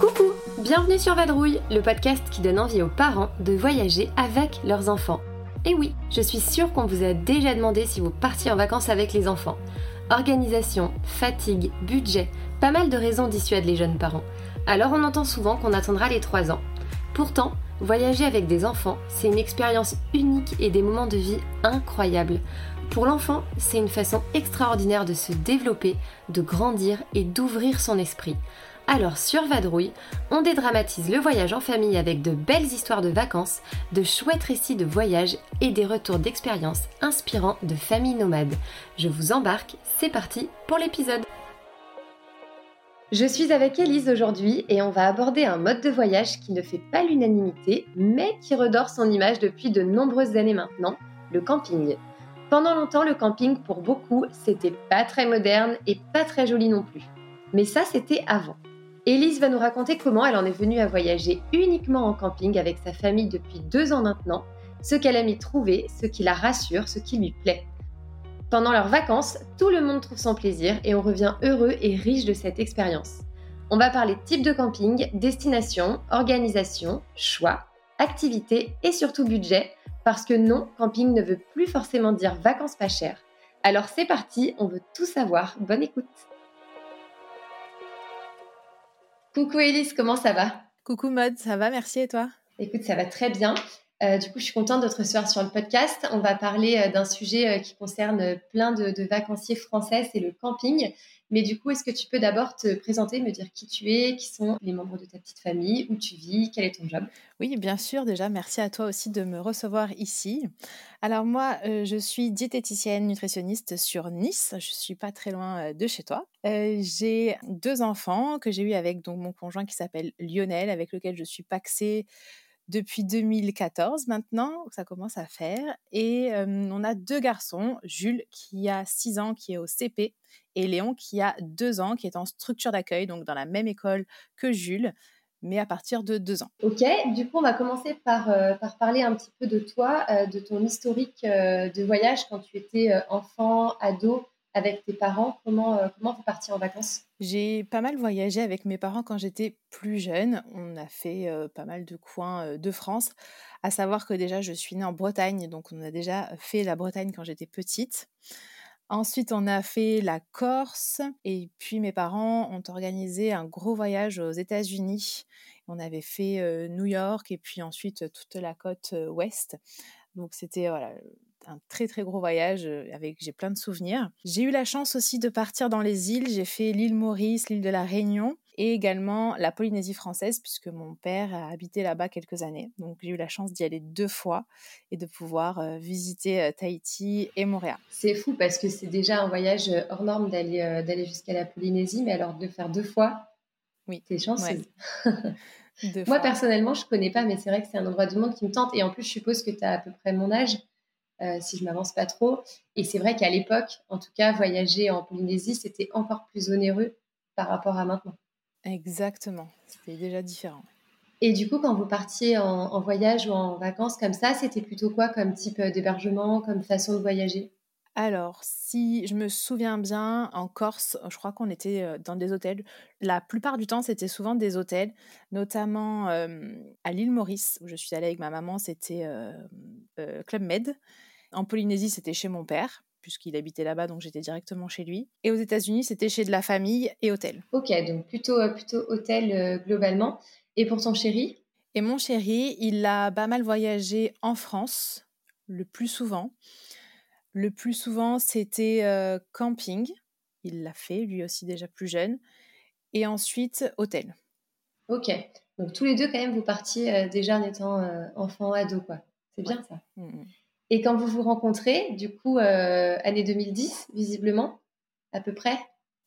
Coucou, bienvenue sur Vadrouille, le podcast qui donne envie aux parents de voyager avec leurs enfants. Et oui, je suis sûre qu'on vous a déjà demandé si vous partiez en vacances avec les enfants. Organisation, fatigue, budget, pas mal de raisons dissuadent les jeunes parents. Alors on entend souvent qu'on attendra les 3 ans. Pourtant, voyager avec des enfants, c'est une expérience unique et des moments de vie incroyables. Pour l'enfant, c'est une façon extraordinaire de se développer, de grandir et d'ouvrir son esprit. Alors sur Vadrouille, on dédramatise le voyage en famille avec de belles histoires de vacances, de chouettes récits de voyage et des retours d'expériences inspirants de familles nomades. Je vous embarque, c'est parti pour l'épisode. Je suis avec Elise aujourd'hui et on va aborder un mode de voyage qui ne fait pas l'unanimité, mais qui redore son image depuis de nombreuses années maintenant, le camping. Pendant longtemps, le camping, pour beaucoup, c'était pas très moderne et pas très joli non plus. Mais ça, c'était avant. Élise va nous raconter comment elle en est venue à voyager uniquement en camping avec sa famille depuis deux ans maintenant, ce qu'elle aime y trouver, ce qui la rassure, ce qui lui plaît. Pendant leurs vacances, tout le monde trouve son plaisir et on revient heureux et riche de cette expérience. On va parler type de camping, destination, organisation, choix, activité et surtout budget, parce que non, camping ne veut plus forcément dire vacances pas chères. Alors c'est parti, on veut tout savoir, bonne écoute Coucou Elise, comment ça va? Coucou Mode, ça va, merci et toi? Écoute, ça va très bien. Euh, du coup, je suis contente de te recevoir sur le podcast. On va parler euh, d'un sujet euh, qui concerne plein de, vacanciers français, c'est le camping. Mais du coup, est-ce que tu peux d'abord te présenter, me dire qui tu es, qui sont les membres de ta petite famille, où tu vis, quel est ton job? Oui, bien sûr. Déjà, merci à toi aussi de me recevoir ici. Alors moi, je suis diététicienne nutritionniste sur Nice. Je suis pas très loin de chez toi. j'ai deux enfants que j'ai eu avec donc mon conjoint qui s'appelle Lionel, avec lequel je suis paxée depuis 2014 maintenant, ça commence à faire. Et on a deux garçons, Jules qui a 6 ans, qui est au CP, et Léon qui a 2 ans, qui est en structure d'accueil, donc dans la même école que Jules, mais à partir de 2 ans. Ok, du coup on va commencer par, par parler un petit peu de toi, de ton historique de voyage quand tu étais enfant, ado avec tes parents Comment, euh, comment vous partiez en vacances? J'ai pas mal voyagé avec mes parents quand j'étais plus jeune. On a fait euh, pas mal de coins euh, de France. À savoir que déjà, je suis née en Bretagne, donc on a déjà fait la Bretagne quand j'étais petite. Ensuite, on a fait la Corse et puis mes parents ont organisé un gros voyage aux États-Unis. On avait fait New York et puis ensuite toute la côte ouest. Donc c'était voilà, un très très gros voyage avec j'ai plein de souvenirs. J'ai eu la chance aussi de partir dans les îles. J'ai fait l'île Maurice, l'île de la Réunion et également la Polynésie française puisque mon père a habité là-bas quelques années. Donc j'ai eu la chance d'y aller deux fois et de pouvoir visiter Tahiti et Montréal. C'est fou parce que c'est déjà un voyage hors norme d'aller d'aller jusqu'à la Polynésie, mais alors de faire deux fois, oui, t'es chanceuse. Moi personnellement, je connais pas, mais c'est vrai que c'est un endroit du monde qui me tente. Et en plus, je suppose que tu as à peu près mon âge. Euh, si je m'avance pas trop. Et c'est vrai qu'à l'époque, en tout cas, voyager en Polynésie, c'était encore plus onéreux par rapport à maintenant. Exactement, c'était déjà différent. Et du coup, quand vous partiez en, voyage ou en vacances comme ça, c'était plutôt quoi comme type euh, d'hébergement, comme façon de voyager? Alors, si je me souviens bien, en Corse, je crois qu'on était dans des hôtels. La plupart du temps, c'était souvent des hôtels, notamment à l'île Maurice, où je suis allée avec ma maman, c'était Club Med. En Polynésie, c'était chez mon père, puisqu'il habitait là-bas, donc j'étais directement chez lui. Et aux États-Unis, c'était chez de la famille et hôtel. Ok, donc plutôt, plutôt hôtel globalement. Et pour ton chéri? Et mon chéri, il a pas mal voyagé en France, le plus souvent. Le plus souvent, c'était euh, camping. Il l'a fait, lui aussi déjà plus jeune. Et ensuite, hôtel. Ok. Donc tous les deux, quand même, vous partiez déjà en étant enfant, ado, quoi. C'est bien ça. Mmh, mmh. Et quand vous vous rencontrez, du coup, euh, année 2010, visiblement, à peu près?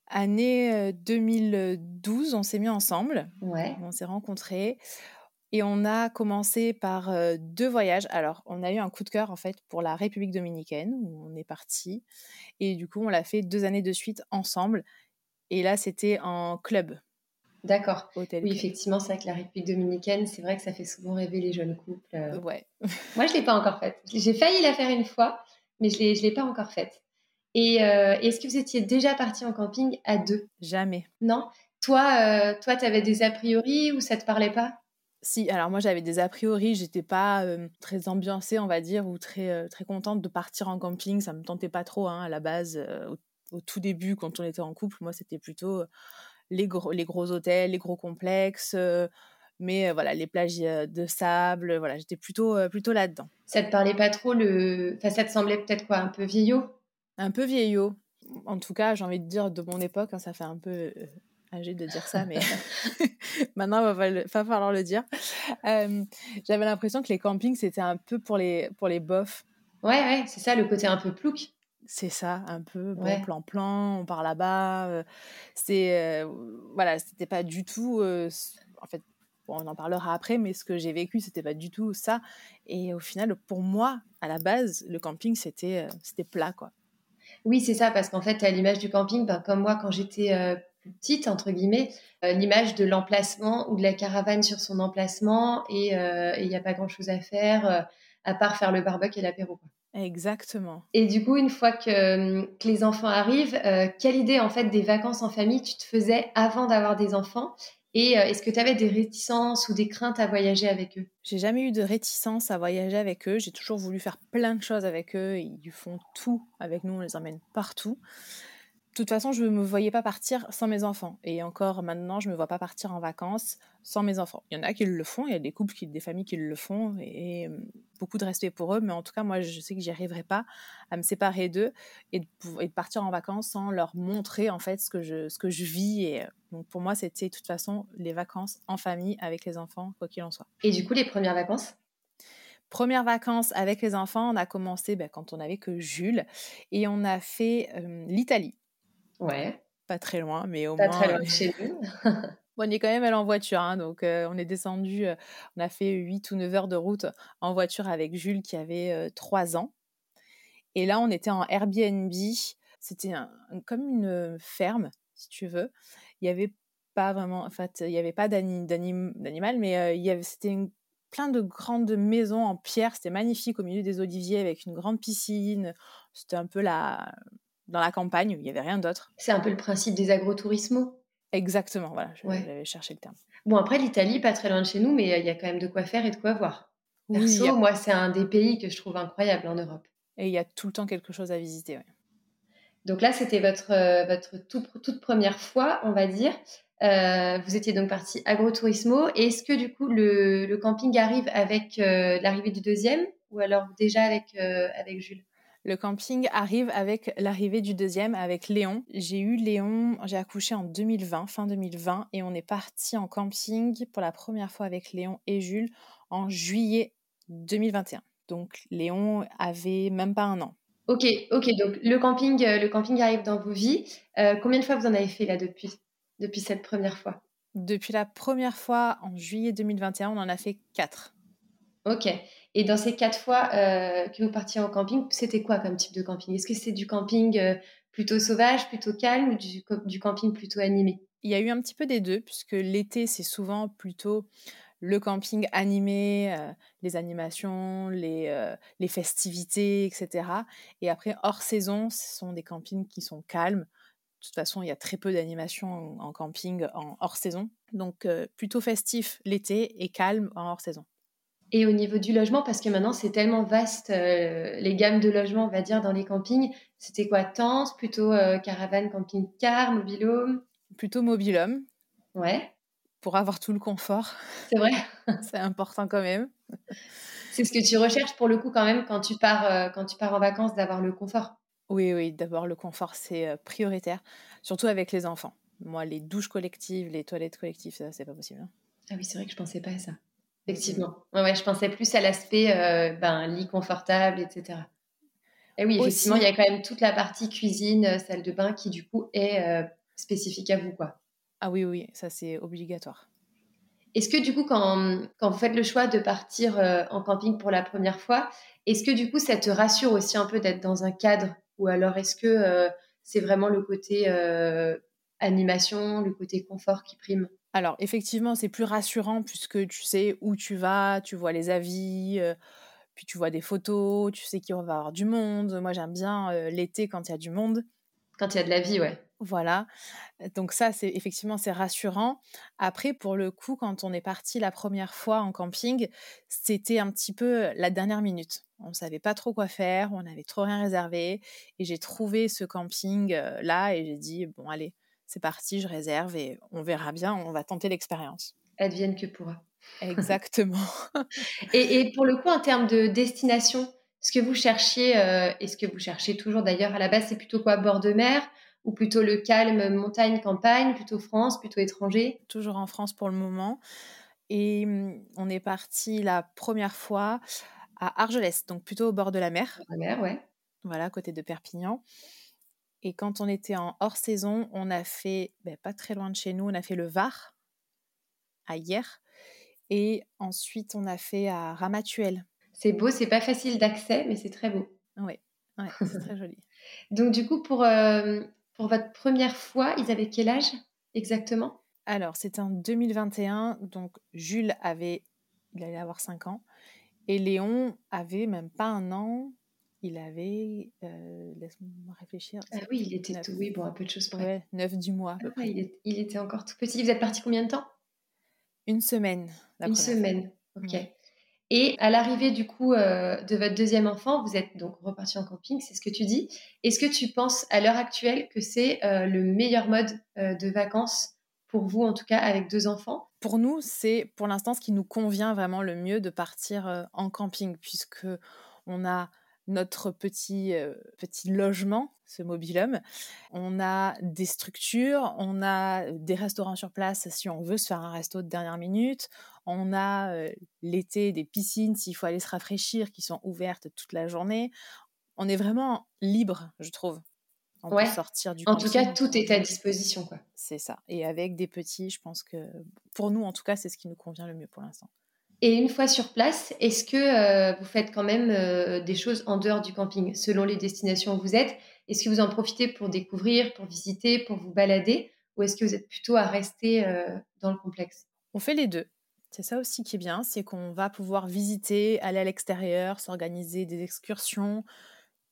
Année 2012, euh, on s'est mis ensemble. Ouais. On s'est rencontrés. Et on a commencé par deux voyages. Alors, on a eu un coup de cœur en fait pour la République dominicaine où on est parti. Et du coup, on l'a fait deux années de suite ensemble. Et là, c'était en club. D'accord. Oui, effectivement, c'est vrai que la République dominicaine, c'est vrai que ça fait souvent rêver les jeunes couples. Ouais. Moi, je ne l'ai pas encore faite. J'ai failli la faire une fois, mais je ne l'ai pas encore faite. Et euh, est-ce que vous étiez déjà parti en camping à deux? Jamais. Non? Toi, toi, tu avais des a priori ou ça te parlait pas? Si, alors moi j'avais des a priori, j'étais pas très ambiancée, on va dire, ou très, très contente de partir en camping. Ça me tentait pas trop hein, à la base, au, tout début, quand on était en couple. Moi, c'était plutôt les gros, les gros hôtels, les gros complexes, mais voilà, les plages de sable, voilà, j'étais plutôt, plutôt là-dedans. Ça te parlait pas trop le. Enfin, ça te semblait peut-être quoi, un peu vieillot? Un peu vieillot. En tout cas, j'ai envie de dire de mon époque, hein, ça fait un peu âgé de dire ça, mais maintenant, il va, va, falloir le dire. J'avais l'impression que les campings, c'était un peu pour les, pour les bofs. Ouais, ouais, c'est ça, le côté un peu plouc. C'est ça, un peu bon plan-plan, on part là-bas. c'est voilà, c'était pas du tout. en fait, on en parlera après, mais ce que j'ai vécu, c'était pas du tout ça. Et au final, pour moi, à la base, le camping, c'était c'était plat, quoi. Oui, c'est ça, parce qu'en fait, à l'image du camping, ben, comme moi, quand j'étais petite, entre guillemets, euh, l'image de l'emplacement ou de la caravane sur son emplacement et euh, il n'y a pas grand-chose à faire euh, à part faire le barbecue et l'apéro. Exactement. Et du coup, une fois que, que les enfants arrivent, quelle idée en fait des vacances en famille tu te faisais avant d'avoir des enfants? Et est-ce que tu avais des réticences ou des craintes à voyager avec eux? J'ai jamais eu de réticence à voyager avec eux. J'ai toujours voulu faire plein de choses avec eux. Ils font tout avec nous, on les emmène partout toute façon, je ne me voyais pas partir sans mes enfants. Et encore maintenant, je ne me vois pas partir en vacances sans mes enfants. Il y en a qui le font, il y a des couples, qui, des familles qui le font, et, beaucoup de respect pour eux. Mais en tout cas, moi, je sais que j'y arriverai pas à me séparer d'eux et, de, partir en vacances sans leur montrer en fait ce que je, ce que je vis. Et donc pour moi, c'était de toute façon les vacances en famille avec les enfants, quoi qu'il en soit. Et du coup, les premières vacances? Premières vacances avec les enfants, on a commencé ben, quand on avait que Jules et on a fait l'Italie. Ouais. Pas très loin, mais au moins. Pas très loin de chez nous. on est quand même allé en voiture, hein, donc on est descendu, on a fait 8 ou 9 heures de route en voiture avec Jules qui avait 3 ans. Et là, on était en Airbnb. C'était comme une ferme, si tu veux. Il n'y avait pas vraiment, en fait, il n'y avait pas d'animal, mais il y avait, c'était plein de grandes maisons en pierre. C'était magnifique au milieu des oliviers avec une grande piscine. C'était un peu la, dans la campagne où il n'y avait rien d'autre. C'est un peu le principe des agrotourismos. Exactement, voilà, j'avais cherché le terme. Bon, après, l'Italie, pas très loin de chez nous, mais il y a quand même de quoi faire et de quoi voir. Perso, moi, c'est un des pays que je trouve incroyable en Europe. Et il y a tout le temps quelque chose à visiter, Donc là, c'était votre, euh, votre toute première fois, on va dire. Euh, vous étiez donc parti agrotourismo. Est-ce que du coup, le, camping arrive avec euh, l'arrivée du deuxième ou alors déjà avec, avec Jules? Le camping arrive avec l'arrivée du deuxième, avec Léon. J'ai eu Léon, j'ai accouché en 2020, fin 2020, et on est parti en camping pour la première fois avec Léon et Jules en juillet 2021. Donc Léon avait même pas un an. Ok, ok. Donc le camping, euh, le camping arrive dans vos vies. Euh, combien de fois vous en avez fait là depuis, depuis cette première fois? Depuis la première fois en juillet 2021, on en a fait quatre. Ok. Et dans ces quatre fois euh, que vous partiez en camping, c'était quoi comme type de camping? Est-ce que c'est du camping euh, plutôt sauvage, plutôt calme ou du, camping plutôt animé? Il y a eu un petit peu des deux, puisque l'été, c'est souvent plutôt le camping animé, euh, les animations, les festivités, etc. Et après, hors saison, ce sont des campings qui sont calmes. De toute façon, il y a très peu d'animations en, camping en hors saison. Donc, plutôt festif l'été et calme en hors saison. Et au niveau du logement, parce que maintenant c'est tellement vaste, euh, les gammes de logements, on va dire, dans les campings, c'était quoi Tente, plutôt euh, caravane, camping-car, mobilhome? Plutôt mobilhome. Ouais. Pour avoir tout le confort. C'est vrai. c'est important quand même. C'est ce que tu recherches pour le coup quand même quand tu pars, euh, quand tu pars en vacances, d'avoir le confort. Oui, oui, d'abord le confort, c'est prioritaire, surtout avec les enfants. Moi, les douches collectives, les toilettes collectives, ça, c'est pas possible. Hein. Ah oui, c'est vrai que je pensais pas à ça. Effectivement. Ouais, je pensais plus à l'aspect euh, ben, lit confortable, etc. Et oui, effectivement, il y a quand même toute la partie cuisine, euh, salle de bain qui, du coup, est euh, spécifique à vous. quoi. Ah oui, oui, ça, c'est obligatoire. Est-ce que, du coup, quand, quand, vous faites le choix de partir en camping pour la première fois, est-ce que, du coup, ça te rassure aussi un peu d'être dans un cadre Ou alors, est-ce que c'est vraiment le côté animation, le côté confort qui prime? Alors, effectivement, c'est plus rassurant puisque tu sais où tu vas, tu vois les avis, puis tu vois des photos, tu sais qu'il va y avoir du monde. Moi, j'aime bien l'été quand il y a du monde. Quand il y a de la vie, ouais. Voilà, donc ça, c'est effectivement, c'est rassurant. Après, pour le coup, quand on est parti la première fois en camping, c'était un petit peu la dernière minute. On ne savait pas trop quoi faire, on n'avait trop rien réservé. Et j'ai trouvé ce camping là et j'ai dit, bon, allez, c'est parti, je réserve et on verra bien, on va tenter l'expérience. Advienne que pourra. Exactement. et, et, pour le coup, en termes de destination, ce que vous cherchiez, et ce que vous cherchez toujours d'ailleurs à la base, c'est plutôt quoi? Bord de mer ou plutôt le calme montagne, campagne, plutôt France, plutôt étranger? Toujours en France pour le moment. Et mmh, on est parti la première fois à Argelès, donc plutôt au bord de la mer. La mer, ouais. Voilà, à côté de Perpignan. Et quand on était en hors saison, on a fait, ben, pas très loin de chez nous, on a fait le Var, à hier. Et ensuite, on a fait à Ramatuel. C'est beau, c'est pas facile d'accès, mais c'est très beau. Oui, ouais, c'est très joli. Donc, du coup, pour, euh, pour votre première fois, ils avaient quel âge exactement? Alors, c'était en 2021. Donc, Jules avait, il allait avoir 5 ans. Et Léon avait même pas un an. Il avait, euh, laisse-moi réfléchir. Ah oui, il était tout, oui, bon, un peu de choses près. 9 du mois. Ah il, il, était encore tout petit. Vous êtes parti combien de temps? Une semaine. Une semaine, ok. Et à l'arrivée du coup euh, de votre deuxième enfant, vous êtes donc reparti en camping, c'est ce que tu dis. Est-ce que tu penses à l'heure actuelle que c'est euh, le meilleur mode de vacances pour vous, en tout cas avec deux enfants? Pour nous, c'est pour l'instant ce qui nous convient vraiment le mieux de partir en camping, puisque on a notre petit, petit logement, ce mobilhome. On a des structures, on a des restaurants sur place si on veut se faire un resto de dernière minute, on a l'été des piscines s'il faut aller se rafraîchir qui sont ouvertes toute la journée. On est vraiment libre, je trouve. On peut sortir du En tout cas, tout est à disposition. quoi. C'est ça. Et avec des petits, je pense que pour nous, en tout cas, c'est ce qui nous convient le mieux pour l'instant. Et une fois sur place, est-ce que vous faites quand même des choses en dehors du camping Selon les destinations où vous êtes, est-ce que vous en profitez pour découvrir, pour visiter, pour vous balader? Ou est-ce que vous êtes plutôt à rester dans le complexe? On fait les deux. C'est ça aussi qui est bien, c'est qu'on va pouvoir visiter, aller à l'extérieur, s'organiser des excursions,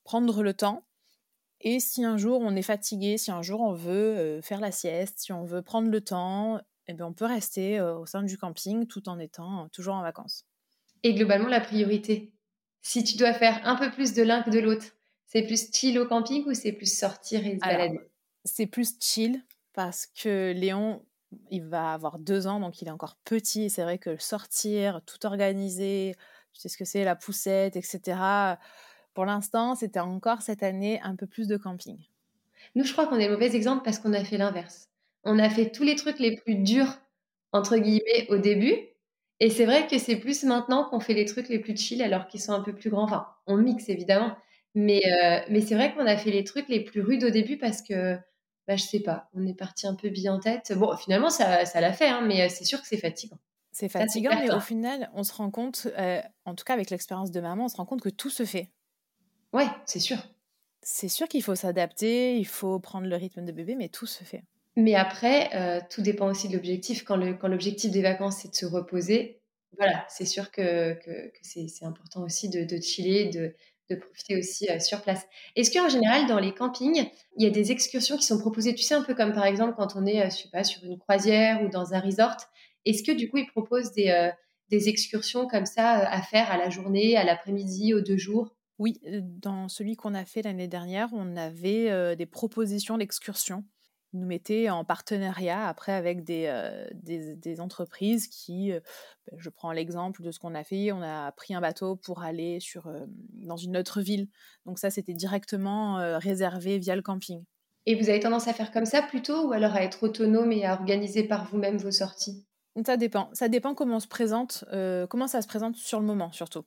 prendre le temps. Et si un jour on est fatigué, si un jour on veut faire la sieste, si on veut prendre le temps, eh bien on peut rester au sein du camping tout en étant toujours en vacances. Et globalement, la priorité, si tu dois faire un peu plus de l'un que de l'autre, c'est plus chill au camping ou c'est plus sortir et se balader? C'est plus chill parce que Léon, il va avoir deux ans, donc il est encore petit. C'est vrai que sortir, tout organiser, tu sais ce que c'est, la poussette, etc. Pour l'instant, c'était encore cette année un peu plus de camping. Nous, je crois qu'on est mauvais exemple parce qu'on a fait l'inverse. On a fait tous les trucs les plus durs, entre guillemets, au début. Et c'est vrai que c'est plus maintenant qu'on fait les trucs les plus chill alors qu'ils sont un peu plus grands. Enfin, on mixe évidemment. Mais, euh, mais c'est vrai qu'on a fait les trucs les plus rudes au début parce que bah, je sais pas, on est parti un peu bille en tête. Bon, finalement, ça, ça l'a fait, hein, mais c'est sûr que c'est fatigant. C'est fatigant, mais au final, on se rend compte, en tout cas avec l'expérience de maman, on se rend compte que tout se fait. Ouais, c'est sûr. C'est sûr qu'il faut s'adapter, il faut prendre le rythme de bébé, mais tout se fait. Mais après, tout dépend aussi de l'objectif. Quand l'objectif des vacances, c'est de se reposer, voilà, c'est sûr que, c'est important aussi de, chiller, de, profiter aussi euh, sur place. Est-ce qu'en général, dans les campings, il y a des excursions qui sont proposées, tu sais, un peu comme par exemple quand on est, euh, je sais sur une croisière ou dans un resort, est-ce que du coup, ils proposent des, euh, des excursions comme ça à faire à la journée, à l'après-midi, aux deux jours? Oui, dans celui qu'on a fait l'année dernière, on avait des propositions d'excursions nous mettait en partenariat après avec des, euh, des, entreprises qui, euh, ben, je prends l'exemple de ce qu'on a fait, on a pris un bateau pour aller sur, euh, dans une autre ville. Donc ça, c'était directement réservé via le camping. Et vous avez tendance à faire comme ça plutôt ou alors à être autonome et à organiser par vous-même vos sorties? Ça dépend. Ça dépend comment on se présente, comment ça se présente sur le moment surtout.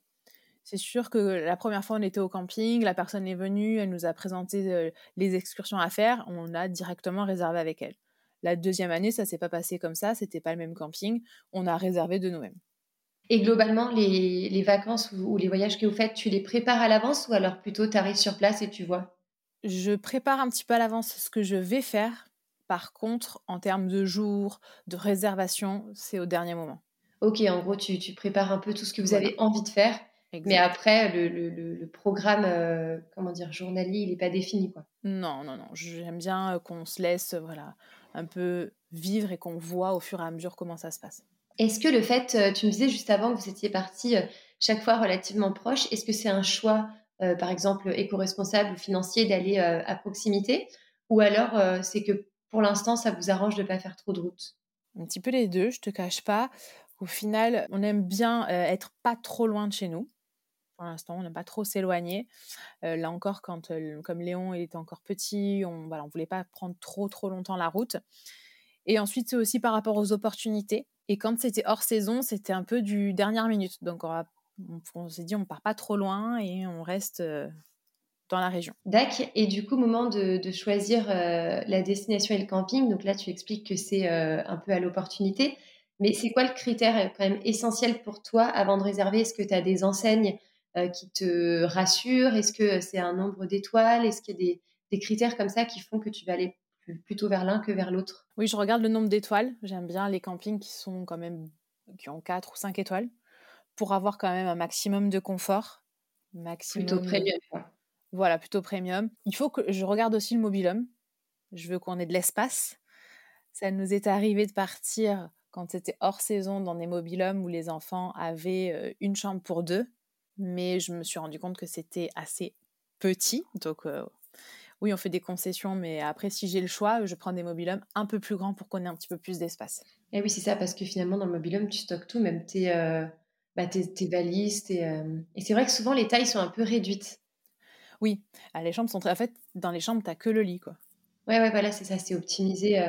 C'est sûr que la première fois, on était au camping, la personne est venue, elle nous a présenté les excursions à faire, on a directement réservé avec elle. La deuxième année, ça s'est pas passé comme ça, c'était pas le même camping, on a réservé de nous-mêmes. Et globalement, les, vacances ou, les voyages que vous faites, tu les prépares à l'avance ou alors plutôt tu arrives sur place et tu vois? Je prépare un petit peu à l'avance ce que je vais faire. Par contre, en termes de jours, de réservation, c'est au dernier moment. Ok, en gros, tu, prépares un peu tout ce que vous avez envie de faire Mais après, le, programme, comment dire, journalier, il n'est pas défini, quoi. Non, non, non. J'aime bien qu'on se laisse, voilà, un peu vivre et qu'on voit au fur et à mesure comment ça se passe. Est-ce que le fait, tu me disais juste avant que vous étiez partis chaque fois relativement proche, est-ce que c'est un choix, par exemple, éco-responsable ou financier d'aller à proximité? Ou alors c'est que pour l'instant, ça vous arrange de ne pas faire trop de route? Un petit peu les deux, je te cache pas. Au final, on aime bien être pas trop loin de chez nous. Pour l'instant, on n'aime pas trop s'éloigner. là encore, quand, comme Léon était encore petit, on ne on voulait pas prendre trop trop longtemps la route. Et ensuite, c'est aussi par rapport aux opportunités. Et quand c'était hors saison, c'était un peu du dernière minute. Donc, on, s'est dit, on part pas trop loin et on reste dans la région. D'accord. Et du coup, moment de, choisir la destination et le camping. Donc là, tu expliques que c'est un peu à l'opportunité. Mais c'est quoi le critère quand même essentiel pour toi avant de réserver? Est-ce que tu as des enseignes qui te rassurent? Est-ce que c'est un nombre d'étoiles? Est-ce qu'il y a des, critères comme ça qui font que tu vas aller plutôt vers l'un que vers l'autre? Oui, je regarde le nombre d'étoiles. J'aime bien les campings qui sont quand même qui ont 4 ou 5 étoiles pour avoir quand même un maximum de confort. Maximum plutôt premium. Voilà, plutôt premium. Il faut que je regarde aussi le mobilhome. Je veux qu'on ait de l'espace. Ça nous est arrivé de partir quand c'était hors saison dans des mobilhomes où les enfants avaient une chambre pour deux, mais je me suis rendu compte que c'était assez petit. Donc oui, on fait des concessions, mais après, si j'ai le choix, je prends des mobilhomes un peu plus grands pour qu'on ait un petit peu plus d'espace. Et oui, c'est ça, parce que finalement, dans le mobilhome, tu stockes tout, même tes, bah, valises. Et c'est vrai que souvent, les tailles sont un peu réduites. Oui, ah, les chambres sont très... En fait, dans les chambres, tu n'as que le lit, quoi. Ouais, ouais, voilà, c'est ça, c'est optimisé,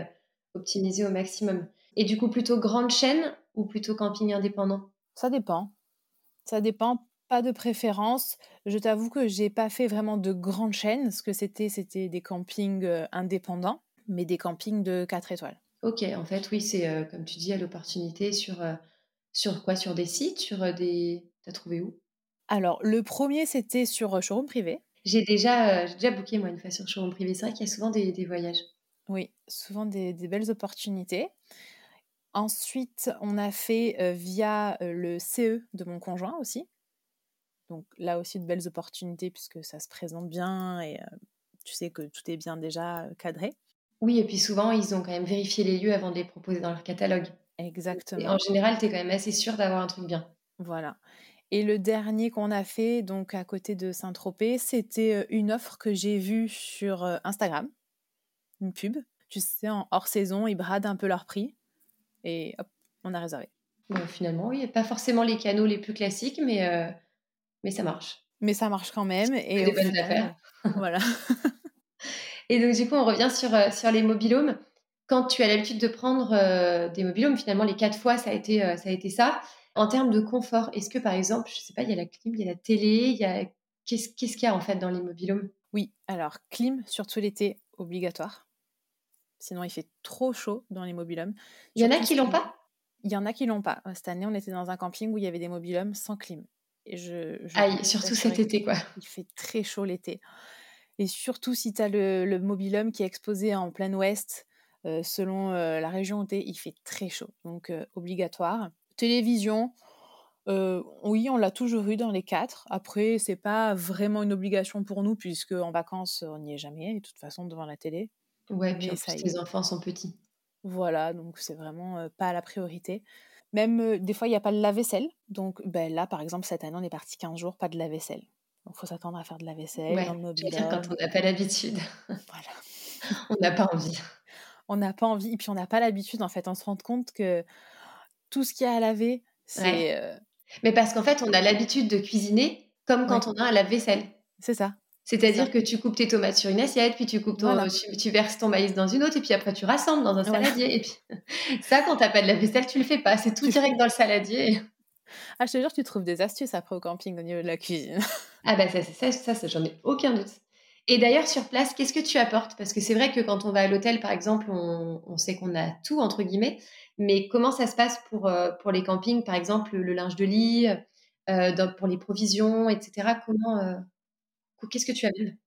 optimisé au maximum. Et du coup, plutôt grande chaîne ou plutôt camping indépendant? Ça dépend. Ça dépend, pas de préférence. Je t'avoue que j'ai pas fait vraiment de grandes chaînes. Ce que c'était, c'était des campings euh, indépendants, mais des campings de 4 étoiles. Ok, en fait, oui, c'est euh, comme tu dis, à l'opportunité sur, euh, sur quoi? Sur des sites? Sur des. T'as trouvé où? Alors, le premier, c'était sur showroom privé. J'ai déjà, déjà booké, moi, une fois sur showroom privé. C'est vrai qu'il y a souvent des, des voyages. Oui, souvent des, des belles opportunités. Ensuite, on a fait via le CE de mon conjoint aussi. Donc là aussi de belles opportunités puisque ça se présente bien et tu sais que tout est bien déjà cadré. Oui, et puis souvent, ils ont quand même vérifié les lieux avant de les proposer dans leur catalogue. Exactement. Et en général, tu es quand même assez sûr d'avoir un truc bien. Voilà. Et le dernier qu'on a fait, donc à côté de Saint-Tropez, c'était une offre que j'ai vue sur Instagram, une pub. Tu sais, en hors saison, ils bradent un peu leur prix et hop, on a réservé. Bon, finalement, oui, pas forcément les canaux les plus classiques, mais, euh, mais ça marche. Mais ça marche quand même. Et des bonnes affaires. voilà. et donc, du coup, on revient sur, euh, sur les mobilhomes. Quand tu as l'habitude de prendre euh, des mobilhomes, finalement, les quatre fois, ça a été, ça a été ça. En termes de confort, est-ce que, par exemple, je sais pas, il y a la clim, il y a la télé, il y a... Qu'est-ce qu'il y a, en fait, dans les mobilhomes? Oui, alors, clim, surtout l'été, obligatoire. Sinon, il fait trop chaud dans les mobilhomes. Il y en a qui l'ont pas? Il y en a qui l'ont pas. Cette année, on était dans un camping où il y avait des mobilhomes sans clim. Et je, Aïe, surtout cet été, quoi. Il fait très chaud l'été. Et surtout si tu as le, le mobilhome qui est exposé en plein ouest, euh, selon euh, la région où tu es, il fait très chaud. Donc, euh, obligatoire. Télévision, oui, on l'a toujours eu dans les quatre. Après, c'est pas vraiment une obligation pour nous, puisque en vacances, on n'y est jamais, de toute façon, devant la télé. Ouais, puis les enfants sont petits. Voilà, donc c'est vraiment pas la priorité. Même des fois, il n'y a pas de lave-vaisselle. Donc ben, là, par exemple, cette année, on est parti 15 jours, pas de lave-vaisselle. Donc il faut s'attendre à faire de la vaisselle dans le mobile. quand on n'a pas l'habitude. voilà. on n'a pas envie. On n'a pas envie. Et puis on n'a pas l'habitude, en fait. On se rend compte que tout ce qu'il y a à laver, c'est. Mais parce qu'en fait, on a l'habitude de cuisiner comme quand on a un lave-vaisselle. C'est ça. C'est-à-dire que tu coupes tes tomates sur une assiette, puis tu coupes tu, verses ton maïs dans une autre, et puis après tu rassembles dans un saladier. Et puis ça, quand t'as pas de la vaisselle, tu le fais pas. C'est tout direct dans le saladier. Ah, je te jure, tu trouves des astuces après au camping au niveau de la cuisine. ah bah ça, ça, ça, ça j'en ai aucun doute. Et d'ailleurs, sur place, qu'est-ce que tu apportes? Parce que c'est vrai que quand on va à l'hôtel, par exemple, on, sait qu'on a tout, entre guillemets. Mais comment ça se passe pour, euh, pour les campings, par exemple, le linge de lit, euh, pour les provisions, etc. Comment, euh, Qu'est-ce que tu amènes?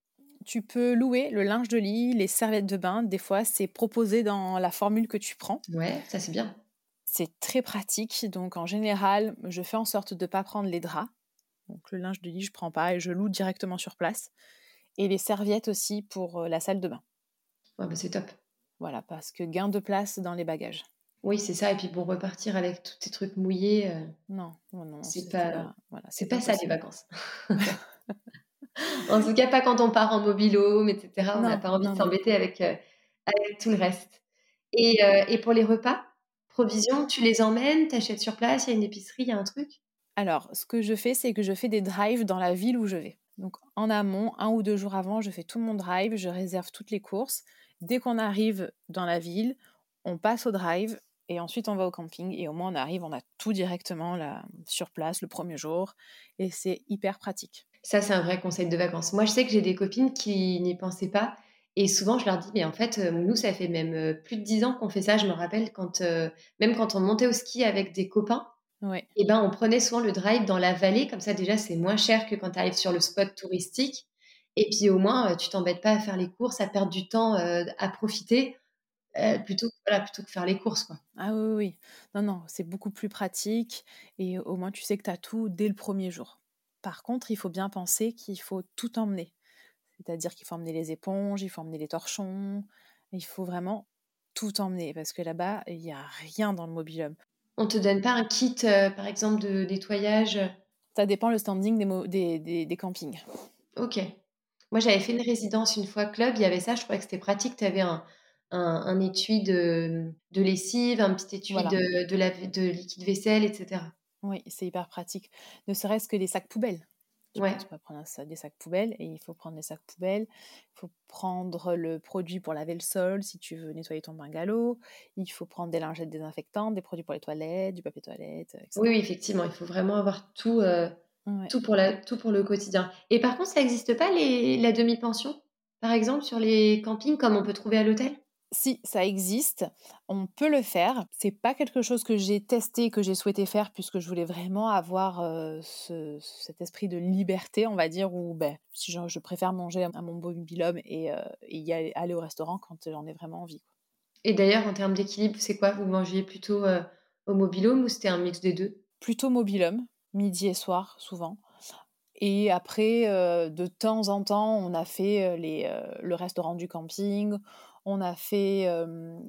Tu peux louer le linge de lit, les serviettes de bain. Des fois, c'est proposé dans la formule que tu prends. Ouais, ça c'est bien. C'est très pratique. Donc, en général, je fais en sorte de ne pas prendre les draps. Donc le linge de lit, je prends pas et je loue directement sur place. Et les serviettes aussi pour la salle de bain. Ouais, bah c'est top. Voilà, parce que gain de place dans les bagages. Oui, c'est ça. Et puis pour repartir avec tous ces trucs mouillés. non, non, non. C'est pas, voilà, c'est pas, ça les vacances. en tout cas, pas quand on part en mobile home, etc. On n'a pas envie de s'embêter avec, avec tout le reste. Et, et pour les repas, provisions, tu les emmènes, tu achètes sur place, il y a une épicerie, il y a un truc? Alors, ce que je fais, c'est que je fais des drives dans la ville où je vais. Donc, en amont, un ou deux jours avant, je fais tout mon drive, je réserve toutes les courses. Dès qu'on arrive dans la ville, on passe au drive et ensuite on va au camping. Et au moins, on arrive, on a tout directement là, sur place le premier jour. Et c'est hyper pratique. Ça, c'est un vrai conseil de vacances. Moi, je sais que j'ai des copines qui n'y pensaient pas et souvent, je leur dis, mais en fait, euh, nous, ça fait même euh, plus de dix ans qu'on fait ça. Je me rappelle quand, euh, même quand on montait au ski avec des copains, et eh ben, on prenait souvent le drive dans la vallée. Comme ça, déjà, c'est moins cher que quand tu arrives sur le spot touristique. Et puis, au moins, tu t'embêtes pas à faire les courses, à perdre du temps, à profiter. plutôt, voilà, plutôt que faire les courses. Quoi. Ah oui, oui. Non, non, c'est beaucoup plus pratique et au moins tu sais que tu as tout dès le premier jour. Par contre, il faut bien penser qu'il faut tout emmener. C'est-à-dire qu'il faut emmener les éponges, il faut emmener les torchons, il faut vraiment tout emmener parce que là-bas, il n'y a rien dans le mobilhome. On te donne pas un kit, euh, par exemple, de nettoyage? Ça dépend le standing des, des, campings. Ok. Moi, j'avais fait une résidence une fois club, il y avait ça, je crois que c'était pratique. Tu avais un, un, étui de, de, lessive, un petit étui de, de, la, de liquide vaisselle, etc. Oui, c'est hyper pratique. Ne serait-ce que les sacs poubelles. Tu, ouais. peux prendre des sacs poubelles et il faut prendre des sacs poubelles. Il faut prendre le produit pour laver le sol si tu veux nettoyer ton bungalow. Il faut prendre des lingettes désinfectantes, des produits pour les toilettes, du papier toilette, etc. Oui, effectivement, il faut vraiment avoir tout, euh, tout, pour la, tout pour le quotidien. Et par contre, ça n'existe pas les, la demi-pension, par exemple, sur les campings comme on peut trouver à l'hôtel? Si ça existe, on peut le faire. C'est pas quelque chose que j'ai testé, que j'ai souhaité faire, puisque je voulais vraiment avoir cet esprit de liberté, on va dire, où ben, si je, préfère manger à mon mobilhome et, y aller, au restaurant quand j'en ai vraiment envie. Et d'ailleurs, en termes d'équilibre, c'est quoi? Vous mangiez plutôt au mobilhome ou c'était un mix des deux? Plutôt mobilhome, midi et soir, souvent. Et après, de temps en temps, on a fait les, le restaurant du camping, on a fait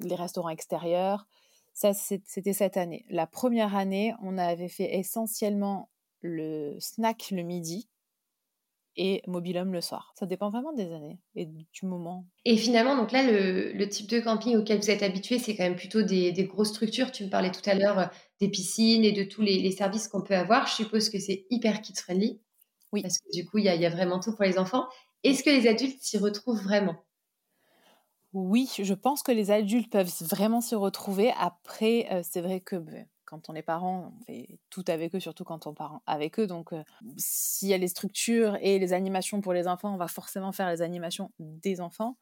les restaurants extérieurs. Ça, c'était cette année. La première année, on avait fait essentiellement le snack le midi et mobilhome le soir. Ça dépend vraiment des années et du moment. Et finalement, donc là, le, type de camping auquel vous êtes habitué, c'est quand même plutôt des, grosses structures. Tu me parlais tout à l'heure des piscines et de tous les, services qu'on peut avoir. Je suppose que c'est hyper kid-friendly. Oui. Parce que du coup, il y, y, a vraiment tout pour les enfants. Est-ce que les adultes s'y retrouvent vraiment? Oui, je pense que les adultes peuvent vraiment s'y retrouver. Après, euh, c'est vrai que ben, quand on est parent, on fait tout avec eux, surtout quand on part avec eux. Donc, euh, s'il y a les structures et les animations pour les enfants, on va forcément faire les animations des enfants.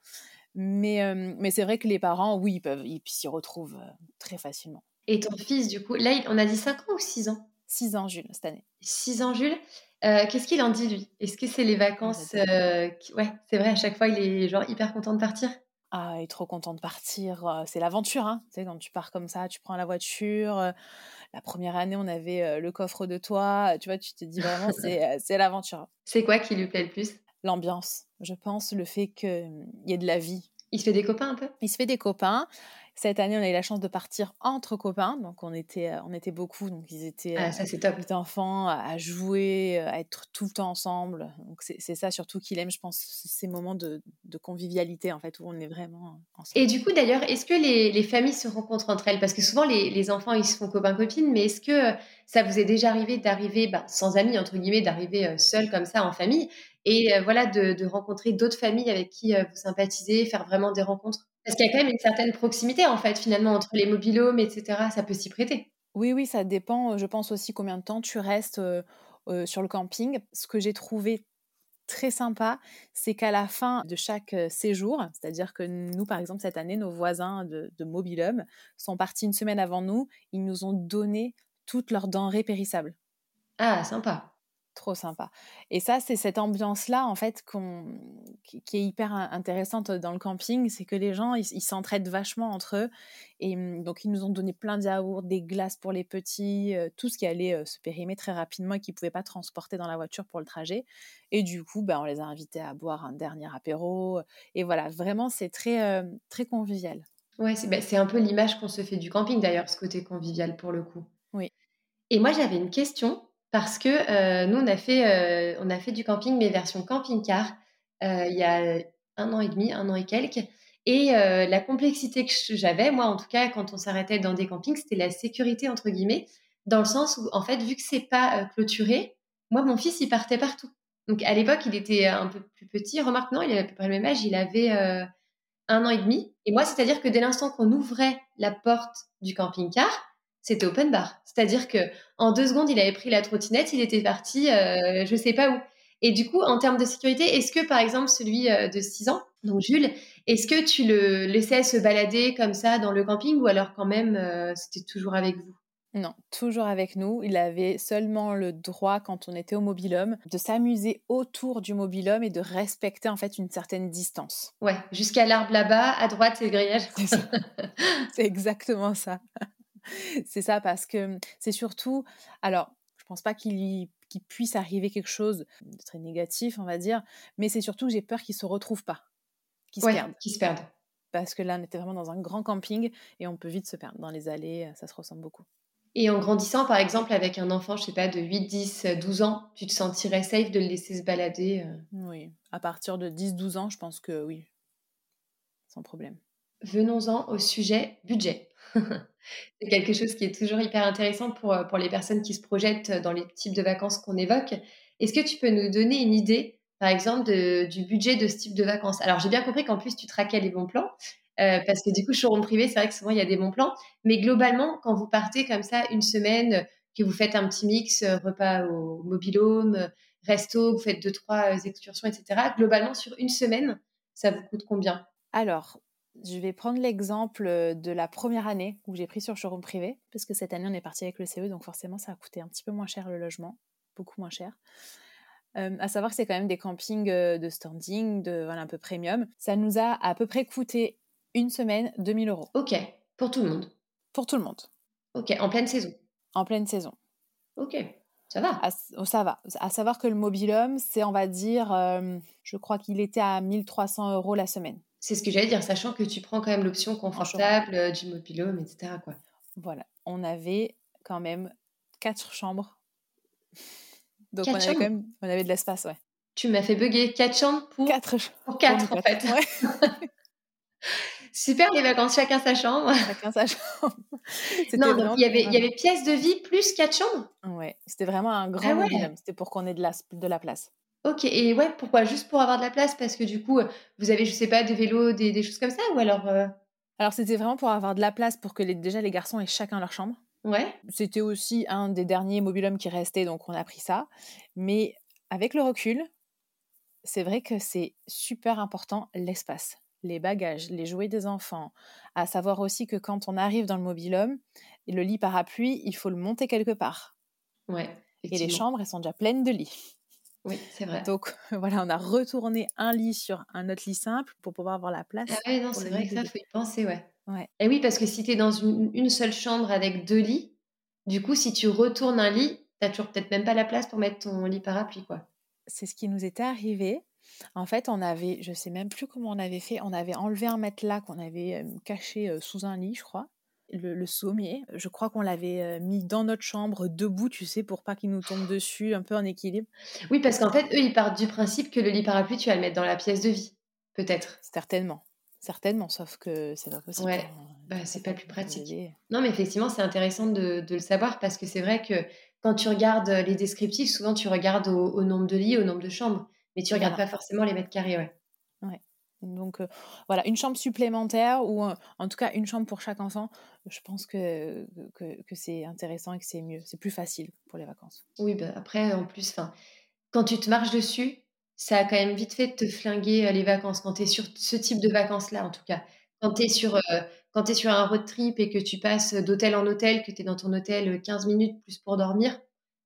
Mais, euh, mais c'est vrai que les parents, oui, ils peuvent ils s'y retrouvent très facilement. Et ton fils, du coup, là, on a dit 5 ans ou 6 ans? 6 ans, Jules, cette année. 6 ans, Jules Qu'est-ce qu'il en dit, lui? Est-ce que c'est les vacances Ouais, c'est vrai, à chaque fois, il est genre hyper content de partir? Ah, il est trop content de partir. C'est l'aventure, hein. Tu sais, quand tu pars comme ça, tu prends la voiture. La première année, on avait le coffre de toit. Tu vois, tu te dis vraiment, c'est l'aventure. C'est quoi qui lui plaît le plus? L'ambiance. Je pense le fait qu'il mmh, y ait de la vie. Il se fait des copains un peu? Il se fait des copains. Cette année, on a eu la chance de partir entre copains, donc on était, euh, on était beaucoup, donc ils étaient, ah, ça, top. Ils enfants à jouer, euh, à être tout le temps ensemble. Donc c'est ça surtout qu'il aime, je pense, ces moments de, de, convivialité en fait où on est vraiment ensemble. Et du coup, d'ailleurs, est-ce que les, les, familles se rencontrent entre elles? Parce que souvent les, les, enfants ils se font copains copines, mais est-ce que ça vous est déjà arrivé d'arriver bah, sans amis entre guillemets, d'arriver euh, seul comme ça en famille? Et voilà de, de rencontrer d'autres familles avec qui vous sympathisez, faire vraiment des rencontres? Parce qu'il y a quand même une certaine proximité, en fait, finalement, entre les mobilhomes, etc. Ça peut s'y prêter. Oui, oui, ça dépend. Je pense aussi combien de temps tu restes sur le camping. Ce que j'ai trouvé très sympa, c'est qu'à la fin de chaque séjour, c'est-à-dire que nous, par exemple, cette année, nos voisins de, de mobilhome sont partis une semaine avant nous. Ils nous ont donné toutes leurs denrées périssables. Ah, sympa Trop sympa. Et ça, c'est cette ambiance-là, en fait, qui, est hyper intéressante dans le camping. C'est que les gens, ils s'entraident vachement entre eux. Et mmh, donc, ils nous ont donné plein de yaourts, des glaces pour les petits, euh, tout ce qui allait euh, se périmer très rapidement et qu'ils ne pouvaient pas transporter dans la voiture pour le trajet. Et du coup, ben, on les a invités à boire un dernier apéro. Et voilà, vraiment, c'est très, euh, très convivial. Ouais, c'est un peu l'image qu'on se fait du camping, d'ailleurs, ce côté convivial pour le coup. Oui. Et moi, j'avais une question parce que euh, nous, on a, fait, euh, on a fait du camping, mais version camping-car, euh, il y a un an et demi, un an et quelques. Et la complexité que j'avais, moi en tout cas, quand on s'arrêtait dans des campings, c'était la sécurité, entre guillemets, dans le sens où, en fait, vu que c'est pas clôturé, moi, mon fils, il partait partout. Donc, à l'époque, il était un peu plus petit. Remarque, non, il avait à peu près le même âge. Il avait un an et demi. Et moi, c'est-à-dire que dès l'instant qu'on ouvrait la porte du camping-car, c'était open bar. C'est-à-dire que en deux secondes, il avait pris la trottinette, il était parti, euh, je sais pas où. Et du coup, en termes de sécurité, est-ce que par exemple celui euh, de 6 ans, donc Jules, est-ce que tu le laissais se balader comme ça dans le camping ou alors quand même euh, c'était toujours avec vous? Non, toujours avec nous. Il avait seulement le droit, quand on était au mobilhome, de s'amuser autour du mobilhome et de respecter en fait une certaine distance. Ouais, jusqu'à l'arbre là-bas, à droite, c'est le grillage. C'est exactement ça. c'est ça parce que c'est surtout, alors je pense pas qu'il puisse arriver quelque chose de très négatif, on va dire, mais c'est surtout que j'ai peur qu'ils se retrouvent pas, qu'ils se perdent. se perdent. Parce que là, on était vraiment dans un grand camping et on peut vite se perdre. Dans les allées, ça se ressemble beaucoup. Et en grandissant, par exemple, avec un enfant, je sais pas, de 8, 10, 12 ans, tu te sentirais safe de le laisser se balader euh? Oui, à partir de 10, 12 ans, je pense que oui, sans problème. Venons-en au sujet budget. c'est quelque chose qui est toujours hyper intéressant pour, euh, pour les personnes qui se projettent dans les types de vacances qu'on évoque. Est-ce que tu peux nous donner une idée, par exemple, du budget de ce type de vacances? Alors, j'ai bien compris qu'en plus, tu traquais les bons plans, euh, parce que du coup, showroom privé, c'est vrai que souvent, il y a des bons plans. Mais globalement, quand vous partez comme ça une semaine, que vous faites un petit mix, euh, repas au mobilhome, resto, vous faites deux, trois excursions, etc., globalement, sur une semaine, ça vous coûte combien? Alors, je vais prendre l'exemple de la première année où j'ai pris sur showroom privé, parce que cette année on est parti avec le CE, donc forcément ça a coûté un petit peu moins cher le logement, beaucoup moins cher. à savoir que c'est quand même des campings de standing, de voilà, un peu premium. Ça nous a à peu près coûté une semaine 2000 euros. Ok, pour tout le monde. Pour tout le monde. Ok, en pleine saison. En pleine saison. Ok, ça va. Oh, ça va. À savoir que le mobilhome, c'est on va dire, je crois qu'il était à 1300 euros la semaine. C'est ce que j'allais dire, sachant que tu prends quand même l'option confortable euh, du mobilhome, etc. Quoi. Voilà, on avait quand même quatre chambres. Donc on, avait quand même, on avait de l'espace, ouais. Tu m'as fait bugger quatre chambres pour quatre, pour quatre, en fait. Super les vacances, chacun sa chambre. Chacun sa chambre. non, donc il y avait, il y avait pièce de vie plus quatre chambres. Ouais, c'était vraiment un grand ah. C'était pour qu'on ait de la, de la place. Ok, et ouais, pourquoi? Juste pour avoir de la place Parce que du coup, vous avez, je sais pas, des vélos, des, choses comme ça Ou alors. Euh? Alors, c'était vraiment pour avoir de la place pour que les, déjà les garçons aient chacun leur chambre. Ouais. C'était aussi un des derniers mobilhommes qui restait, donc on a pris ça. Mais avec le recul, c'est vrai que c'est super important l'espace, les bagages, les jouets des enfants. À savoir aussi que quand on arrive dans le mobilhome, le lit parapluie, il faut le monter quelque part. Ouais. Et les chambres, elles sont déjà pleines de lits. Oui, c'est vrai. Donc voilà, on a retourné un lit sur un autre lit simple pour pouvoir avoir la place. Ah ouais, non, c'est vrai que ça, faut y penser, ouais. ouais. Et oui, parce que si tu es dans une, seule chambre avec deux lits, du coup, si tu retournes un lit, tu toujours peut-être même pas la place pour mettre ton lit parapluie, quoi. C'est ce qui nous était arrivé. En fait, on avait, je sais même plus comment on avait fait, on avait enlevé un matelas qu'on avait caché sous un lit, je crois le, sommier. Je crois qu'on l'avait euh, mis dans notre chambre, debout, tu sais, pour pas qu'il nous tombe dessus, un peu en équilibre. Oui, parce qu'en fait, eux, ils partent du principe que le lit parapluie, tu vas le mettre dans la pièce de vie, peut-être. Certainement. Certainement, sauf que c'est pas possible. Ouais, hein, bah, c'est pas plus pratique. Non, mais effectivement, c'est intéressant de, le savoir parce que c'est vrai que quand tu regardes les descriptifs, souvent tu regardes au, nombre de lits, au nombre de chambres, mais tu regardes pas forcément les mètres carrés, ouais. Donc voilà, une chambre supplémentaire ou en tout cas une chambre pour chaque enfant, je pense que, que, c'est intéressant et que c'est mieux, c'est plus facile pour les vacances. Oui, bah après, en plus, quand tu te marches dessus, ça a quand même vite fait de te flinguer les vacances, quand tu es sur ce type de vacances-là en tout cas. Quand tu es, sur, quand es sur un road trip et que tu passes d'hôtel en hôtel, que tu es dans ton hôtel 15 minutes plus pour dormir,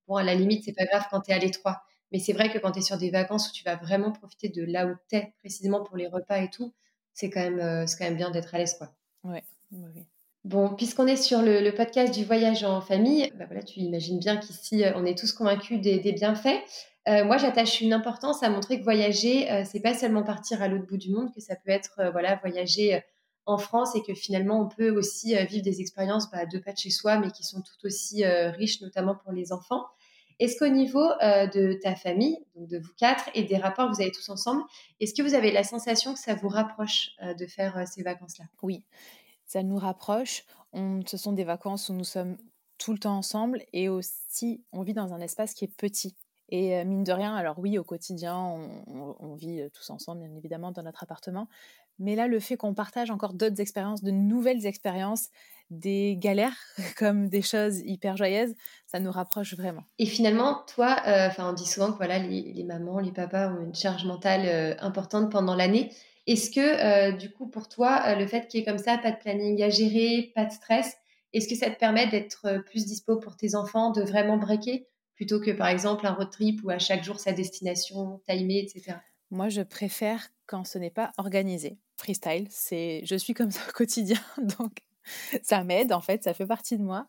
bon, à la limite, c'est pas grave quand tu es à l'étroit. Mais c'est vrai que quand tu es sur des vacances où tu vas vraiment profiter de là où tu es, précisément pour les repas et tout, c'est quand, même, euh, quand même bien d'être à l'aise. Quoi. Ouais, oui. Bon, puisqu'on est sur le, podcast du voyage en famille, bah voilà, tu imagines bien qu'ici, euh, on est tous convaincus des, bienfaits. Euh, moi, j'attache une importance à montrer que voyager, euh, c'est pas seulement partir à l'autre bout du monde, que ça peut être voilà voyager en France et que finalement, on peut aussi vivre des expériences bah, de pas de chez soi, mais qui sont tout aussi riches, notamment pour les enfants. Est-ce qu'au niveau de ta famille, de vous quatre, et des rapports que vous avez tous ensemble, est-ce que vous avez la sensation que ça vous rapproche de faire ces vacances-là? Oui, ça nous rapproche. Ce sont des vacances où nous sommes tout le temps ensemble et aussi on vit dans un espace qui est petit. Et mine de rien, alors oui, au quotidien, on, vit tous ensemble, bien évidemment, dans notre appartement. Mais là, le fait qu'on partage encore d'autres expériences, de nouvelles expériences, des galères comme des choses hyper joyeuses, ça nous rapproche vraiment. Et finalement, toi, enfin, on dit souvent que voilà, les, mamans, les papas ont une charge mentale importante pendant l'année. Est-ce que, du coup, pour toi, le fait qu'il y ait comme ça, pas de planning à gérer, pas de stress, est-ce que ça te permet d'être plus dispo pour tes enfants, de vraiment breaker, plutôt que, par exemple, un road trip où à chaque jour sa destination, timée, etc. Moi, je préfère quand ce n'est pas organisé. Freestyle, c'est, je suis comme ça au quotidien, donc ça m'aide en fait, ça fait partie de moi.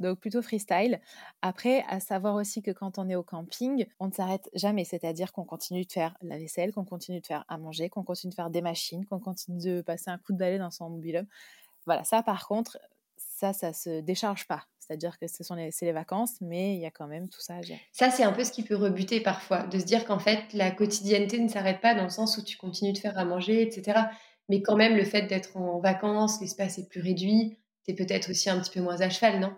Donc plutôt freestyle. Après, à savoir aussi que quand on est au camping, on ne s'arrête jamais. C'est-à-dire qu'on continue de faire la vaisselle, qu'on continue de faire à manger, qu'on continue de faire des machines, qu'on continue de passer un coup de balai dans son mobilhome. Voilà, ça par contre, ça, ça se décharge pas. C'est-à-dire que ce sont les, les vacances, mais il y a quand même tout ça à gérer. Ça, c'est un peu ce qui peut rebuter parfois, de se dire qu'en fait, la quotidienneté ne s'arrête pas dans le sens où tu continues de faire à manger, etc. Mais quand même, le fait d'être en vacances, l'espace est plus réduit, tu es peut-être aussi un petit peu moins à cheval, non?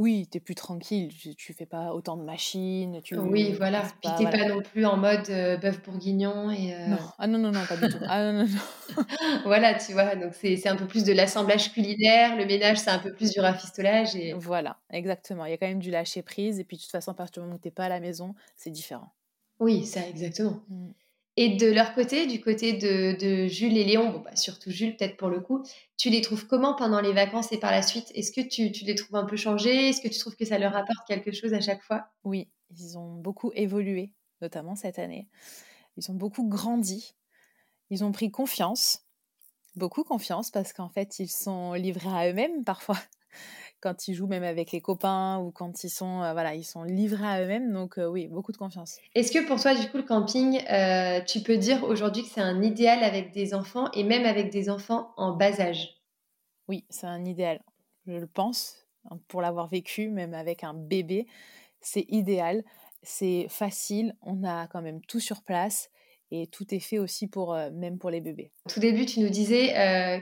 Oui, tu es plus tranquille, tu, fais pas autant de machines. Tu, oui, voilà. Puis tu pas non plus en mode euh, bœuf bourguignon. Et, euh non. Ah non, non, non, pas du tout. Ah, non, non, voilà, tu vois, donc c'est un peu plus de l'assemblage culinaire, le ménage, c'est un peu plus du rafistolage. Et... Voilà, exactement. Il y a quand même du lâcher prise. Et puis de toute façon, à partir du moment où tu pas à la maison, c'est différent. Oui, ça, exactement. Mmh. Et de leur côté, du côté de, Jules et Léon, bon, bah, surtout Jules peut-être pour le coup, tu les trouves comment pendant les vacances et par la suite? Est-ce que tu, les trouves un peu changés? Est-ce que tu trouves que ça leur apporte quelque chose à chaque fois? Oui, ils ont beaucoup évolué, notamment cette année. Ils ont beaucoup grandi. Ils ont pris confiance, beaucoup confiance, parce qu'en fait, ils sont livrés à eux-mêmes parfois quand ils jouent même avec les copains ou quand ils sont, euh, voilà, ils sont livrés à eux-mêmes. Donc euh, oui, beaucoup de confiance. Est-ce que pour toi, du coup, le camping, euh, tu peux dire aujourd'hui que c'est un idéal avec des enfants et même avec des enfants en bas âge? Oui, c'est un idéal. Je le pense, hein, pour l'avoir vécu, même avec un bébé, c'est idéal. C'est facile, on a quand même tout sur place et tout est fait aussi pour même pour les bébés. Au tout début, tu nous disais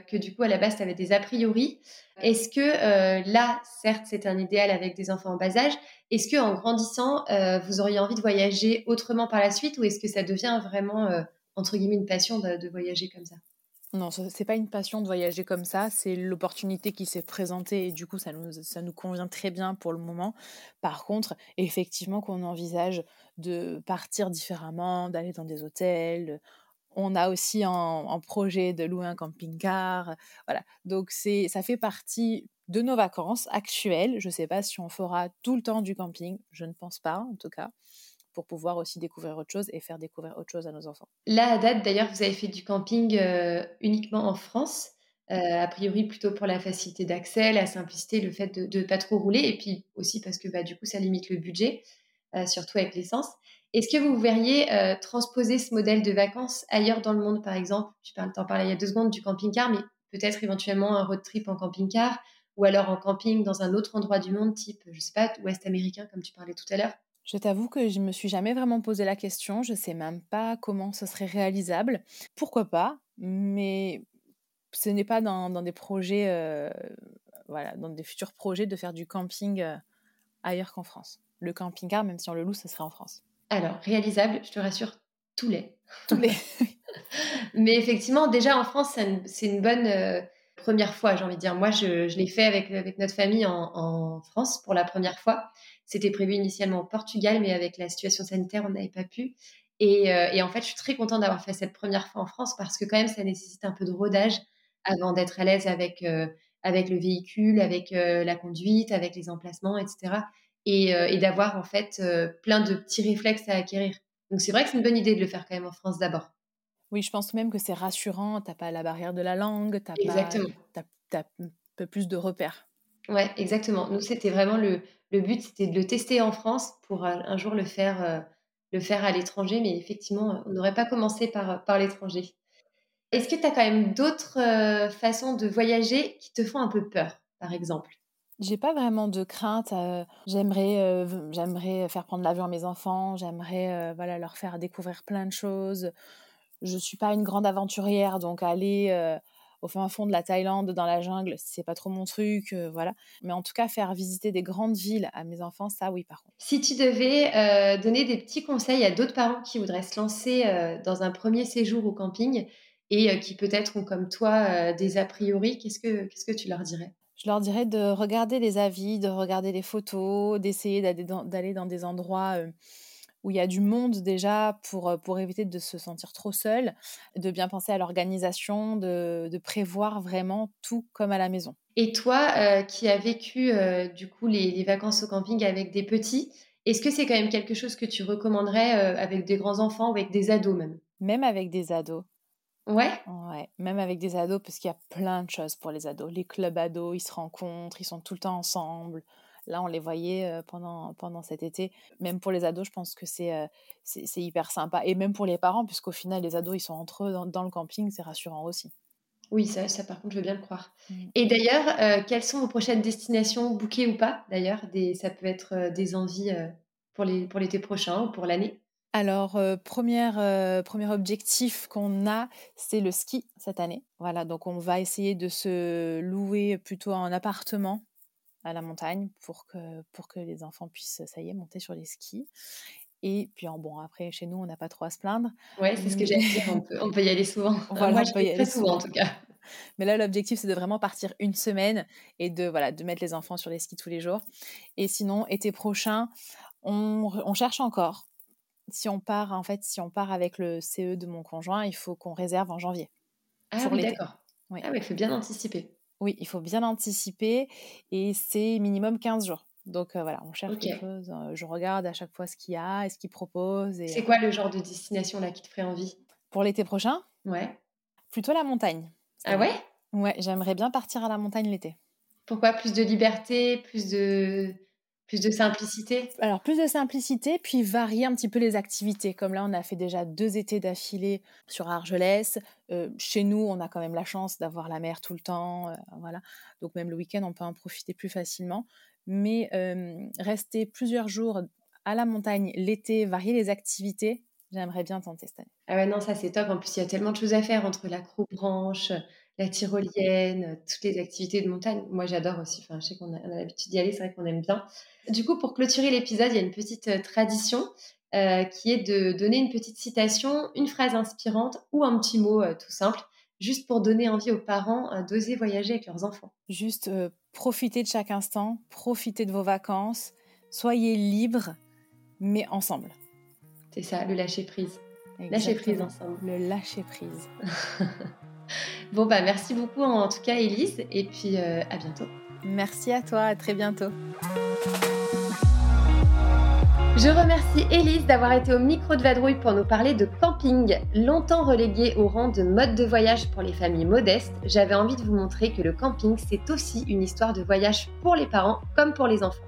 que du coup à la base tu avais des a priori. Est-ce que là, certes, c'est un idéal avec des enfants en bas âge, est-ce que en grandissant, vous auriez envie de voyager autrement par la suite ou est-ce que ça devient vraiment entre guillemets une passion de voyager comme ça? Non, ce n'est pas une passion de voyager comme ça, c'est l'opportunité qui s'est présentée et du coup ça nous, ça nous convient très bien pour le moment. Par contre, effectivement qu'on envisage de partir différemment, d'aller dans des hôtels. On a aussi en, projet de louer un camping-car. Voilà, donc c'est, ça fait partie de nos vacances actuelles. Je ne sais pas si on fera tout le temps du camping, je ne pense pas en tout cas pour pouvoir aussi découvrir autre chose et faire découvrir autre chose à nos enfants. Là, à date, d'ailleurs, vous avez fait du camping euh, uniquement en France, euh, a priori plutôt pour la facilité d'accès, la simplicité, le fait de ne pas trop rouler, et puis aussi parce que bah, du coup, ça limite le budget, euh, surtout avec l'essence. Est-ce que vous verriez transposer ce modèle de vacances ailleurs dans le monde, par exemple? Tu t'en parlais il y a deux secondes du camping-car, mais peut-être éventuellement un road trip en camping-car, ou alors en camping dans un autre endroit du monde, type, je sais pas, ouest américain, comme tu parlais tout à l'heure? Je t'avoue que je ne me suis jamais vraiment posé la question. Je ne sais même pas comment ce serait réalisable. Pourquoi pas Mais ce n'est pas dans, des projets, euh, voilà, dans des futurs projets de faire du camping euh, ailleurs qu'en France. Le camping-car, même si on le loue, ce serait en France. Alors, réalisable, je te rassure, tous les. Tous les. Mais effectivement, déjà en France, c'est une, bonne euh, première fois, j'ai envie de dire. Moi, je, l'ai fait avec, notre famille en, en, France pour la première fois. C'était prévu initialement au Portugal, mais avec la situation sanitaire, on n'avait pas pu. Euh, et, en fait, je suis très contente d'avoir fait cette première fois en France parce que quand même, ça nécessite un peu de rodage avant d'être à l'aise avec, euh, avec le véhicule, avec euh, la conduite, avec les emplacements, etc. et, d'avoir en fait plein de petits réflexes à acquérir. Donc c'est vrai que c'est une bonne idée de le faire quand même en France d'abord. Oui, je pense même que c'est rassurant. T'as pas la barrière de la langue, t'as exactement. Pas, as, un peu plus de repères. Ouais, exactement. Nous, c'était vraiment le, le but, c'était de le tester en France pour un, jour le faire, le faire à l'étranger. Mais effectivement, on n'aurait pas commencé par, par l'étranger. Est-ce que tu as quand même d'autres façons de voyager qui te font un peu peur, par exemple? J'ai pas vraiment de crainte. j'aimerais, j'aimerais faire prendre l'avion à mes enfants. J'aimerais, voilà, leur faire découvrir plein de choses. Je suis pas une grande aventurière, donc aller au fin fond de la Thaïlande, dans la jungle, c'est pas trop mon truc, voilà. Mais en tout cas, faire visiter des grandes villes à mes enfants, ça, oui, par contre. Si tu devais donner des petits conseils à d'autres parents qui voudraient se lancer dans un premier séjour au camping et qui peut-être ont comme toi des a priori, qu'est-ce que qu'est-ce que tu leur dirais? Je leur dirais de regarder les avis, de regarder les photos, d'essayer d'aller dans, des endroits où il y a du monde déjà pour, pour éviter de se sentir trop seul, de bien penser à l'organisation, de, prévoir vraiment tout comme à la maison. Et toi, qui as vécu du coup les, vacances au camping avec des petits, est-ce que c'est quand même quelque chose que tu recommanderais avec des grands enfants ou avec des ados même? Même avec des ados. Ouais. Ouais, même avec des ados, parce qu'il y a plein de choses pour les ados. Les clubs ados, ils se rencontrent, ils sont tout le temps ensemble. Là, on les voyait pendant, pendant cet été. Même pour les ados, je pense que c'est c'est hyper sympa. Et même pour les parents, puisqu'au final, les ados, ils sont entre eux dans, le camping, c'est rassurant aussi. Oui, ça, ça, par contre, je veux bien le croire. Mmh. Et d'ailleurs, quelles sont vos prochaines destinations, bouquées ou pas D'ailleurs, ça peut être des envies pour l'été pour prochain ou pour l'année? Alors, premier objectif qu'on a, c'est le ski cette année. Voilà, donc on va essayer de se louer plutôt un appartement à la montagne pour que, pour que les enfants puissent, ça y est, monter sur les skis. Et puis, bon, après, chez nous, on n'a pas trop à se plaindre. Ouais, c'est ce que j'allais dire, on peut, y aller souvent. Voilà, Moi, on peut y aller souvent, en tout cas. Mais là, l'objectif, c'est de vraiment partir une semaine et de, voilà, de mettre les enfants sur les skis tous les jours. Et sinon, été prochain, on, on cherche encore si on part, en fait, si on part avec le CE de mon conjoint, il faut qu'on réserve en janvier. Ah oui, d'accord. Oui. Ah oui, il faut bien anticiper. Oui, il faut bien anticiper et c'est minimum 15 jours. Donc euh, voilà, on cherche quelque chose. Euh, je regarde à chaque fois ce qu'il y a et ce qu'il propose. C'est quoi le genre de destination là qui te ferait envie? Pour l'été prochain? Ouais. Plutôt la montagne. Ah ouais? Ouais, j'aimerais bien partir à la montagne l'été. Pourquoi? Plus de liberté, plus de plus de simplicité? Alors, plus de simplicité, puis varier un petit peu les activités. Comme là, on a fait déjà deux étés d'affilée sur Argelès. Euh, chez nous, on a quand même la chance d'avoir la mer tout le temps. Euh, voilà. Donc, même le week-end, on peut en profiter plus facilement. Mais euh, rester plusieurs jours à la montagne l'été, varier les activités, j'aimerais bien tenter cette année. Ah ouais, non, ça c'est top. En plus, il y a tellement de choses à faire entre la branche la tyrolienne, toutes les activités de montagne. Moi, j'adore aussi. Enfin, je sais qu'on a, l'habitude d'y aller, c'est vrai qu'on aime bien. Du coup, pour clôturer l'épisode, il y a une petite euh, tradition euh, qui est de donner une petite citation, une phrase inspirante ou un petit mot euh, tout simple, juste pour donner envie aux parents d'oser voyager avec leurs enfants. Juste profitez de chaque instant, profitez de vos vacances, soyez libres, mais ensemble. C'est ça, le lâcher prise. Lâcher prise ensemble. Le lâcher prise. Bon, bah merci beaucoup en tout cas, Elise, et puis euh, à bientôt. Merci à toi, à très bientôt. Je remercie Elise d'avoir été au micro de Vadrouille pour nous parler de camping. Longtemps relégué au rang de mode de voyage pour les familles modestes, j'avais envie de vous montrer que le camping, c'est aussi une histoire de voyage pour les parents comme pour les enfants.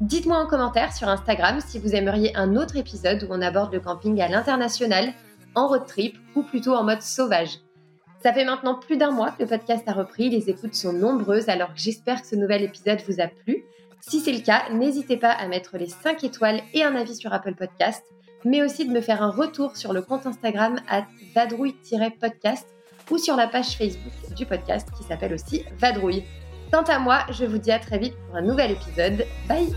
Dites-moi en commentaire sur Instagram si vous aimeriez un autre épisode où on aborde le camping à l'international, en road trip ou plutôt en mode sauvage. Ça fait maintenant plus d'un mois que le podcast a repris, les écoutes sont nombreuses, alors j'espère que ce nouvel épisode vous a plu. Si c'est le cas, n'hésitez pas à mettre les 5 étoiles et un avis sur Apple Podcast, mais aussi de me faire un retour sur le compte Instagram à vadrouille-podcast ou sur la page Facebook du podcast qui s'appelle aussi Vadrouille. Quant à moi, je vous dis à très vite pour un nouvel épisode. Bye